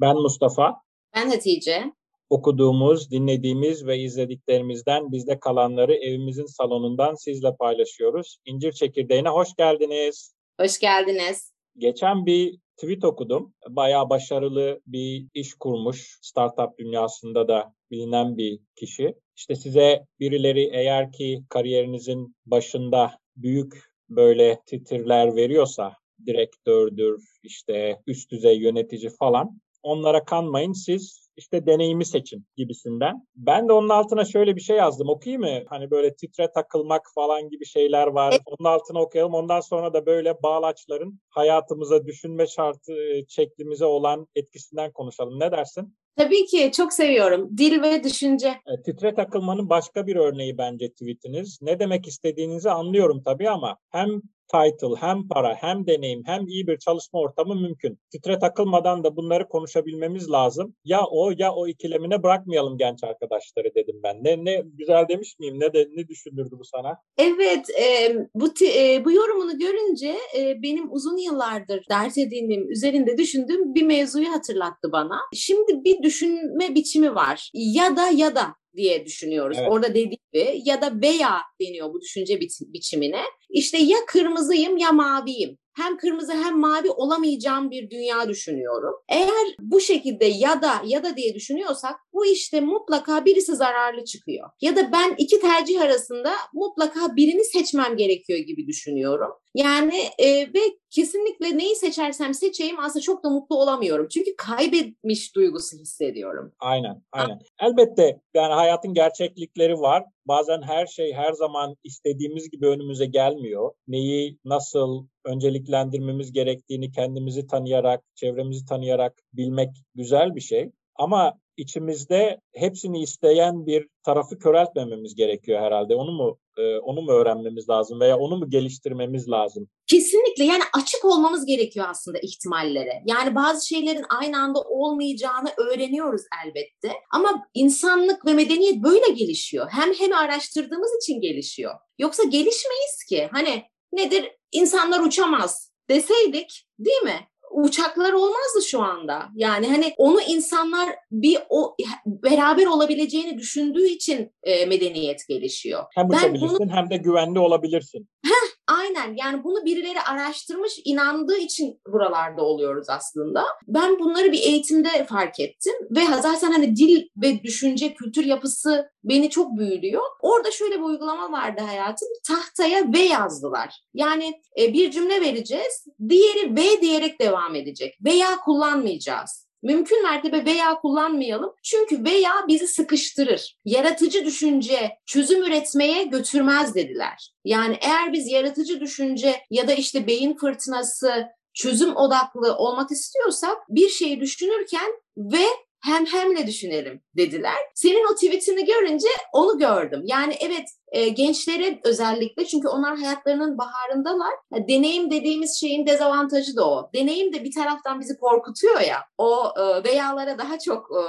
Ben Mustafa. Ben Hatice. Okuduğumuz, dinlediğimiz ve izlediklerimizden bizde kalanları evimizin salonundan sizle paylaşıyoruz. İncir Çekirdeği'ne hoş geldiniz. Hoş geldiniz. Geçen bir tweet okudum. Bayağı başarılı bir iş kurmuş. Startup dünyasında da bilinen bir kişi. İşte size birileri eğer ki kariyerinizin başında büyük böyle titirler veriyorsa direktördür, işte üst düzey yönetici falan onlara kanmayın siz işte deneyimi seçin gibisinden. Ben de onun altına şöyle bir şey yazdım. Okuyayım mı? Hani böyle titre takılmak falan gibi şeyler var. Evet. Onun altına okuyalım. Ondan sonra da böyle bağlaçların hayatımıza düşünme şartı şeklimize olan etkisinden konuşalım. Ne dersin? Tabii ki çok seviyorum. Dil ve düşünce. E, titre takılmanın başka bir örneği bence tweetiniz. Ne demek istediğinizi anlıyorum tabii ama hem title, hem para, hem deneyim, hem iyi bir çalışma ortamı mümkün. Titre takılmadan da bunları konuşabilmemiz lazım. Ya o ya o ikilemine bırakmayalım genç arkadaşları dedim ben. Ne ne güzel demiş miyim? Ne de ne düşündürdü bu sana? Evet, e, bu e, bu yorumunu görünce e, benim uzun yıllardır dert edindiğim, üzerinde düşündüğüm bir mevzuyu hatırlattı bana. Şimdi bir düşünme biçimi var. Ya da ya da diye düşünüyoruz. Evet. Orada dediği gibi ya da veya deniyor bu düşünce bi- biçimine. İşte ya kırmızıyım ya maviyim hem kırmızı hem mavi olamayacağım bir dünya düşünüyorum. Eğer bu şekilde ya da ya da diye düşünüyorsak bu işte mutlaka birisi zararlı çıkıyor. Ya da ben iki tercih arasında mutlaka birini seçmem gerekiyor gibi düşünüyorum. Yani e, ve kesinlikle neyi seçersem seçeyim aslında çok da mutlu olamıyorum. Çünkü kaybetmiş duygusu hissediyorum. Aynen, aynen. Elbette yani hayatın gerçeklikleri var. Bazen her şey her zaman istediğimiz gibi önümüze gelmiyor. Neyi nasıl önceliklendirmemiz gerektiğini kendimizi tanıyarak, çevremizi tanıyarak bilmek güzel bir şey. Ama içimizde hepsini isteyen bir tarafı köreltmememiz gerekiyor herhalde. Onu mu e, onu mu öğrenmemiz lazım veya onu mu geliştirmemiz lazım? Kesinlikle yani açık olmamız gerekiyor aslında ihtimallere. Yani bazı şeylerin aynı anda olmayacağını öğreniyoruz elbette. Ama insanlık ve medeniyet böyle gelişiyor. Hem hem araştırdığımız için gelişiyor. Yoksa gelişmeyiz ki. Hani nedir? İnsanlar uçamaz deseydik değil mi? uçaklar olmazdı şu anda. Yani hani onu insanlar bir o beraber olabileceğini düşündüğü için e, medeniyet gelişiyor. Hem uçabilirsin bunu... hem de güvenli olabilirsin. Heh, aynen yani bunu birileri araştırmış inandığı için buralarda oluyoruz aslında. Ben bunları bir eğitimde fark ettim ve zaten hani dil ve düşünce kültür yapısı beni çok büyülüyor. Orada şöyle bir uygulama vardı hayatım. Tahtaya V yazdılar. Yani e, bir cümle vereceğiz. Diğeri V diyerek devam edecek. Veya kullanmayacağız. Mümkün mertebe veya kullanmayalım. Çünkü veya bizi sıkıştırır. Yaratıcı düşünce çözüm üretmeye götürmez dediler. Yani eğer biz yaratıcı düşünce ya da işte beyin fırtınası çözüm odaklı olmak istiyorsak bir şeyi düşünürken ve hem hemle düşünelim dediler. Senin o tweetini görünce onu gördüm. Yani evet e, gençlere özellikle çünkü onlar hayatlarının baharındalar. Ya, deneyim dediğimiz şeyin dezavantajı da o. Deneyim de bir taraftan bizi korkutuyor ya. O e, veyalara daha çok e,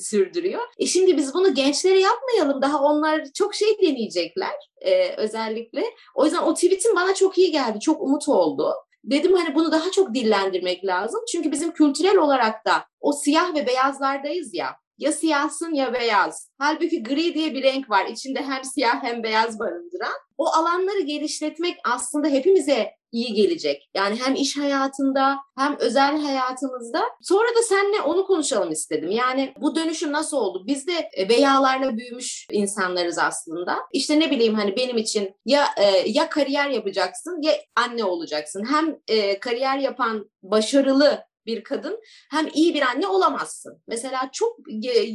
sürdürüyor. E şimdi biz bunu gençlere yapmayalım. Daha onlar çok şey deneyecekler e, özellikle. O yüzden o tweetin bana çok iyi geldi. Çok umut oldu. Dedim hani bunu daha çok dillendirmek lazım. Çünkü bizim kültürel olarak da o siyah ve beyazlardayız ya. Ya siyahsın ya beyaz. Halbuki gri diye bir renk var. İçinde hem siyah hem beyaz barındıran. O alanları geliştirmek aslında hepimize iyi gelecek. Yani hem iş hayatında hem özel hayatımızda. Sonra da seninle onu konuşalım istedim. Yani bu dönüşüm nasıl oldu? Biz de veyalarla e, büyümüş insanlarız aslında. İşte ne bileyim hani benim için ya e, ya kariyer yapacaksın ya anne olacaksın. Hem e, kariyer yapan başarılı bir kadın hem iyi bir anne olamazsın. Mesela çok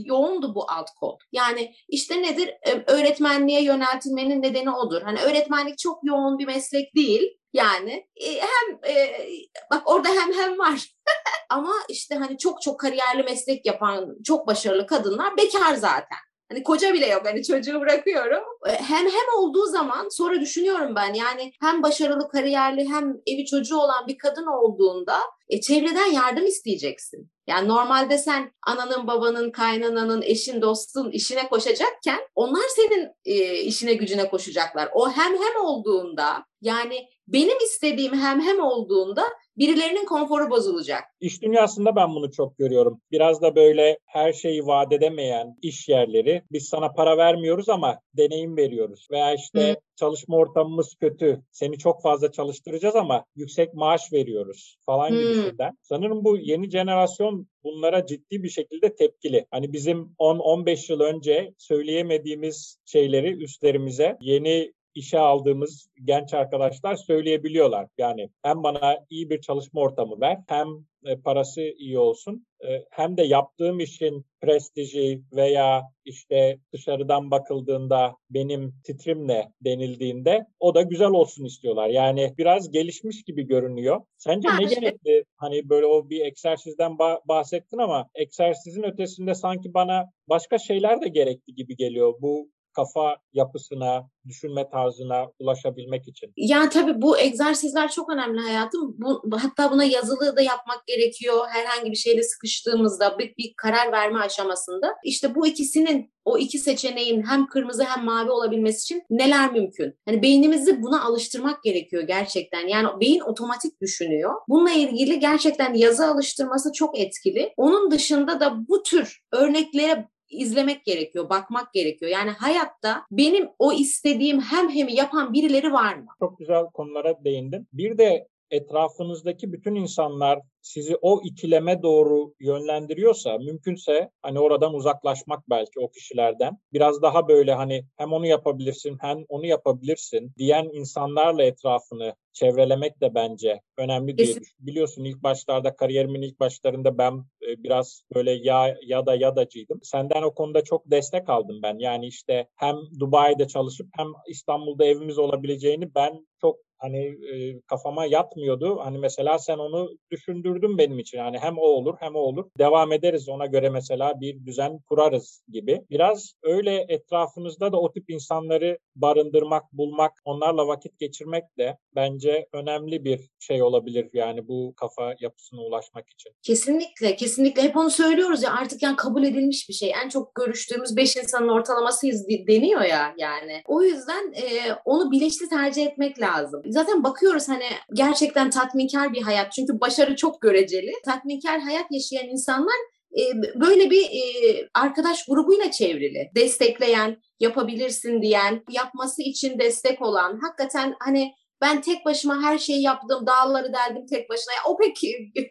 yoğundu bu alt kod. Yani işte nedir? Öğretmenliğe yöneltilmenin nedeni odur. Hani öğretmenlik çok yoğun bir meslek değil. Yani e, hem e, bak orada hem hem var. Ama işte hani çok çok kariyerli meslek yapan çok başarılı kadınlar bekar zaten. Hani koca bile yok. Hani çocuğu bırakıyorum. E, hem hem olduğu zaman sonra düşünüyorum ben yani hem başarılı, kariyerli hem evi çocuğu olan bir kadın olduğunda e, çevreden yardım isteyeceksin. Yani normalde sen ananın, babanın, kaynananın, eşin, dostun işine koşacakken onlar senin e, işine gücüne koşacaklar. O hem hem olduğunda yani benim istediğim hem hem olduğunda birilerinin konforu bozulacak. İş dünyasında ben bunu çok görüyorum. Biraz da böyle her şeyi vaat edemeyen iş yerleri biz sana para vermiyoruz ama deneyim veriyoruz. Veya işte Hı. çalışma ortamımız kötü. Seni çok fazla çalıştıracağız ama yüksek maaş veriyoruz falan Hı. gibisinden. Sanırım bu yeni jenerasyon bunlara ciddi bir şekilde tepkili. Hani bizim 10-15 yıl önce söyleyemediğimiz şeyleri üstlerimize yeni işe aldığımız genç arkadaşlar söyleyebiliyorlar. Yani hem bana iyi bir çalışma ortamı ver, hem e, parası iyi olsun, e, hem de yaptığım işin prestiji veya işte dışarıdan bakıldığında benim titrimle denildiğinde o da güzel olsun istiyorlar. Yani biraz gelişmiş gibi görünüyor. Sence ne gerekli? Hani böyle o bir egzersizden bahsettin ama egzersizin ötesinde sanki bana başka şeyler de gerekli gibi geliyor. Bu kafa yapısına, düşünme tarzına ulaşabilmek için. Yani tabii bu egzersizler çok önemli hayatım. Bu, hatta buna yazılı da yapmak gerekiyor. Herhangi bir şeyle sıkıştığımızda bir, bir karar verme aşamasında. İşte bu ikisinin o iki seçeneğin hem kırmızı hem mavi olabilmesi için neler mümkün? Hani beynimizi buna alıştırmak gerekiyor gerçekten. Yani beyin otomatik düşünüyor. Bununla ilgili gerçekten yazı alıştırması çok etkili. Onun dışında da bu tür örneklere izlemek gerekiyor, bakmak gerekiyor. Yani hayatta benim o istediğim hem hemi yapan birileri var mı? Çok güzel konulara değindin. Bir de etrafınızdaki bütün insanlar sizi o ikileme doğru yönlendiriyorsa mümkünse hani oradan uzaklaşmak belki o kişilerden. Biraz daha böyle hani hem onu yapabilirsin hem onu yapabilirsin diyen insanlarla etrafını çevrelemek de bence önemli diye Kesin. Biliyorsun ilk başlarda kariyerimin ilk başlarında ben e, biraz böyle ya ya da ya dacıydım. Senden o konuda çok destek aldım ben. Yani işte hem Dubai'de çalışıp hem İstanbul'da evimiz olabileceğini ben çok hani e, kafama yatmıyordu. Hani mesela sen onu düşündürdün benim için. Yani hem o olur hem o olur. Devam ederiz ona göre mesela bir düzen kurarız gibi. Biraz öyle etrafınızda da o tip insanları barındırmak, bulmak, onlarla vakit geçirmek de bence önemli bir şey olabilir yani bu kafa yapısına ulaşmak için. Kesinlikle, kesinlikle. Hep onu söylüyoruz ya artık yani kabul edilmiş bir şey. En çok görüştüğümüz beş insanın ortalamasıyız deniyor ya yani. O yüzden e, onu bilinçli tercih etmek lazım zaten bakıyoruz hani gerçekten tatminkar bir hayat. Çünkü başarı çok göreceli. Tatminkar hayat yaşayan insanlar e, böyle bir e, arkadaş grubuyla çevrili. Destekleyen, yapabilirsin diyen, yapması için destek olan, hakikaten hani ben tek başıma her şeyi yaptım, dağları deldim tek başına. O pek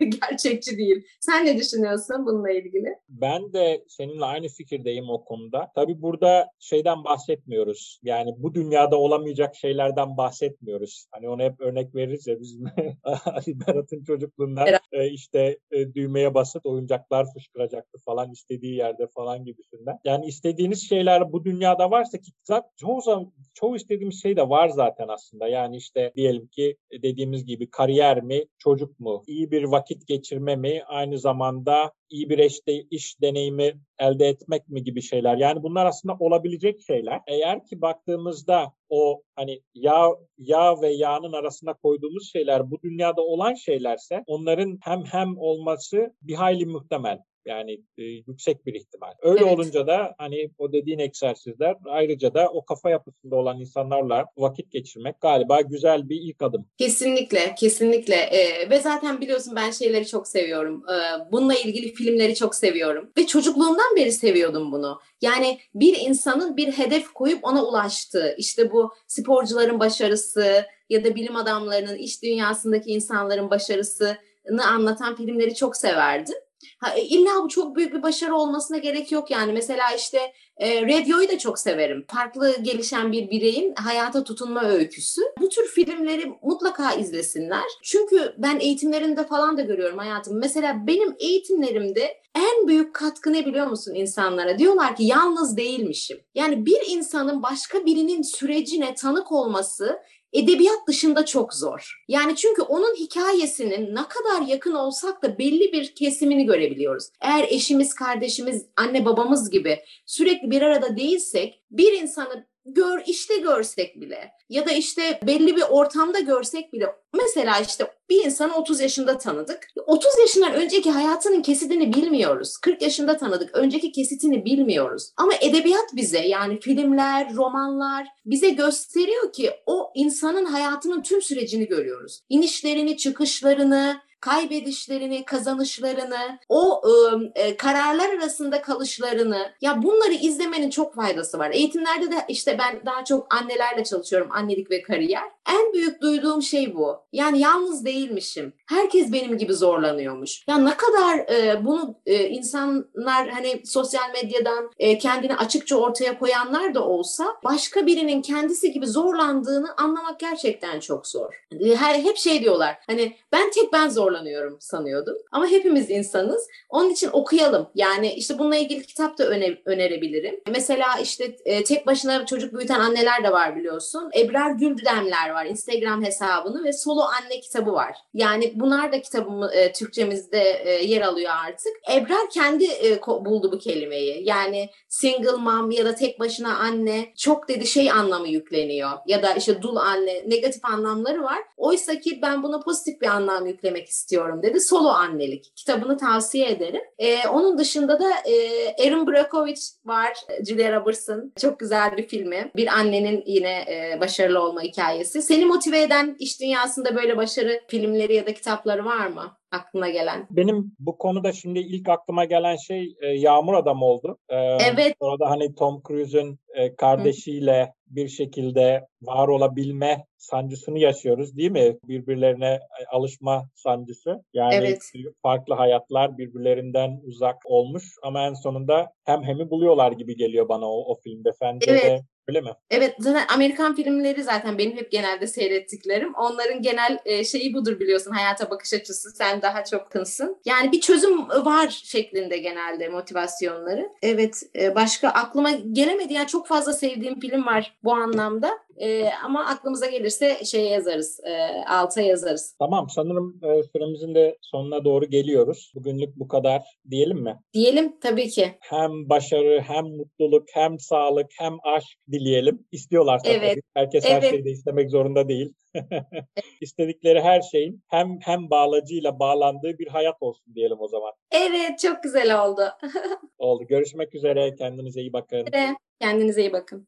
gerçekçi değil. Sen ne düşünüyorsun bununla ilgili? Ben de seninle aynı fikirdeyim o konuda. Tabii burada şeyden bahsetmiyoruz. Yani bu dünyada olamayacak şeylerden bahsetmiyoruz. Hani ona hep örnek veririz ya bizim Ali Berat'ın çocukluğundan e, işte e, düğmeye basıp oyuncaklar fışkıracaktı falan istediği yerde falan gibisinden. Yani istediğiniz şeyler bu dünyada varsa ki çoğu zaman çoğu istediğimiz şey de var zaten aslında. Yani işte diyelim ki e, dediğimiz gibi kariyer mi, çocuk mu, iyi bir vakit geçirme mi, aynı zamanda iyi bir işte iş deneyimi elde etmek mi gibi şeyler. Yani bunlar aslında olabilecek şeyler. Eğer ki baktığımızda o hani yağ, yağ ve yağın arasına koyduğumuz şeyler bu dünyada olan şeylerse onların hem hem olması bir hayli muhtemel. Yani e, yüksek bir ihtimal. Öyle evet. olunca da hani o dediğin egzersizler ayrıca da o kafa yapısında olan insanlarla vakit geçirmek galiba güzel bir ilk adım. Kesinlikle, kesinlikle. Ee, ve zaten biliyorsun ben şeyleri çok seviyorum. Ee, bununla ilgili filmleri çok seviyorum. Ve çocukluğumdan beri seviyordum bunu. Yani bir insanın bir hedef koyup ona ulaştığı, işte bu sporcuların başarısı ya da bilim adamlarının, iş dünyasındaki insanların başarısını anlatan filmleri çok severdim. Ha, e, illa bu çok büyük bir başarı olmasına gerek yok yani. Mesela işte e, radyoyu da çok severim. Farklı gelişen bir bireyin hayata tutunma öyküsü. Bu tür filmleri mutlaka izlesinler. Çünkü ben eğitimlerinde falan da görüyorum hayatım. Mesela benim eğitimlerimde en büyük katkı ne biliyor musun insanlara? Diyorlar ki yalnız değilmişim. Yani bir insanın başka birinin sürecine tanık olması edebiyat dışında çok zor. Yani çünkü onun hikayesinin ne kadar yakın olsak da belli bir kesimini görebiliyoruz. Eğer eşimiz, kardeşimiz, anne babamız gibi sürekli bir arada değilsek bir insanı gör işte görsek bile ya da işte belli bir ortamda görsek bile mesela işte bir insanı 30 yaşında tanıdık. 30 yaşından önceki hayatının kesitini bilmiyoruz. 40 yaşında tanıdık. Önceki kesitini bilmiyoruz. Ama edebiyat bize yani filmler, romanlar bize gösteriyor ki o insanın hayatının tüm sürecini görüyoruz. İnişlerini, çıkışlarını, kaybedişlerini, kazanışlarını, o e, kararlar arasında kalışlarını ya bunları izlemenin çok faydası var. Eğitimlerde de işte ben daha çok annelerle çalışıyorum. Annelik ve kariyer. En büyük duyduğum şey bu. Yani yalnız değilmişim. Herkes benim gibi zorlanıyormuş. Ya ne kadar e, bunu e, insanlar hani sosyal medyadan e, kendini açıkça ortaya koyanlar da olsa başka birinin kendisi gibi zorlandığını anlamak gerçekten çok zor. Her hep şey diyorlar. Hani ben tek ben zor zorlanıyorum sanıyordum. Ama hepimiz insanız. Onun için okuyalım. Yani işte bununla ilgili kitap da öne, önerebilirim. Mesela işte e, tek başına çocuk büyüten anneler de var biliyorsun. Ebrar Güldemler var Instagram hesabını ve Solo Anne kitabı var. Yani bunlar da kitabımı e, Türkçemizde e, yer alıyor artık. Ebrar kendi e, buldu bu kelimeyi. Yani single mom ya da tek başına anne çok dedi şey anlamı yükleniyor. Ya da işte dul anne negatif anlamları var. Oysa ki ben buna pozitif bir anlam yüklemek istiyorum istiyorum dedi. Solo annelik. Kitabını tavsiye ederim. E, onun dışında da e, Erin Brockovich var. Julia Roberts'ın. Çok güzel bir filmi. Bir annenin yine e, başarılı olma hikayesi. Seni motive eden iş dünyasında böyle başarı filmleri ya da kitapları var mı? Aklına gelen? Benim bu konuda şimdi ilk aklıma gelen şey e, Yağmur Adam oldu. E, evet. Orada hani Tom Cruise'un e, kardeşiyle Hı. bir şekilde var olabilme sancısını yaşıyoruz değil mi? Birbirlerine e, alışma sancısı. Yani evet. farklı hayatlar birbirlerinden uzak olmuş ama en sonunda hem hemi buluyorlar gibi geliyor bana o, o filmde. Sence evet. de Öyle mi? Evet zaten Amerikan filmleri zaten benim hep genelde seyrettiklerim. Onların genel e, şeyi budur biliyorsun hayata bakış açısı. Sen daha çok kınsın. Yani bir çözüm var şeklinde genelde motivasyonları. Evet e, başka aklıma gelemedi. Yani çok fazla sevdiğim film var bu anlamda. E, ama aklımıza gelirse şey yazarız. E, alta yazarız. Tamam sanırım e, süremizin de sonuna doğru geliyoruz. Bugünlük bu kadar diyelim mi? Diyelim tabii ki. Hem başarı hem mutluluk hem sağlık hem aşk dileyelim. İstiyorlarsa evet. tabii. Herkes evet. her şeyi de istemek zorunda değil. İstedikleri her şeyin hem hem bağlacıyla bağlandığı bir hayat olsun diyelim o zaman. Evet çok güzel oldu. oldu. Görüşmek üzere. Kendinize iyi bakın. Evet, kendinize iyi bakın.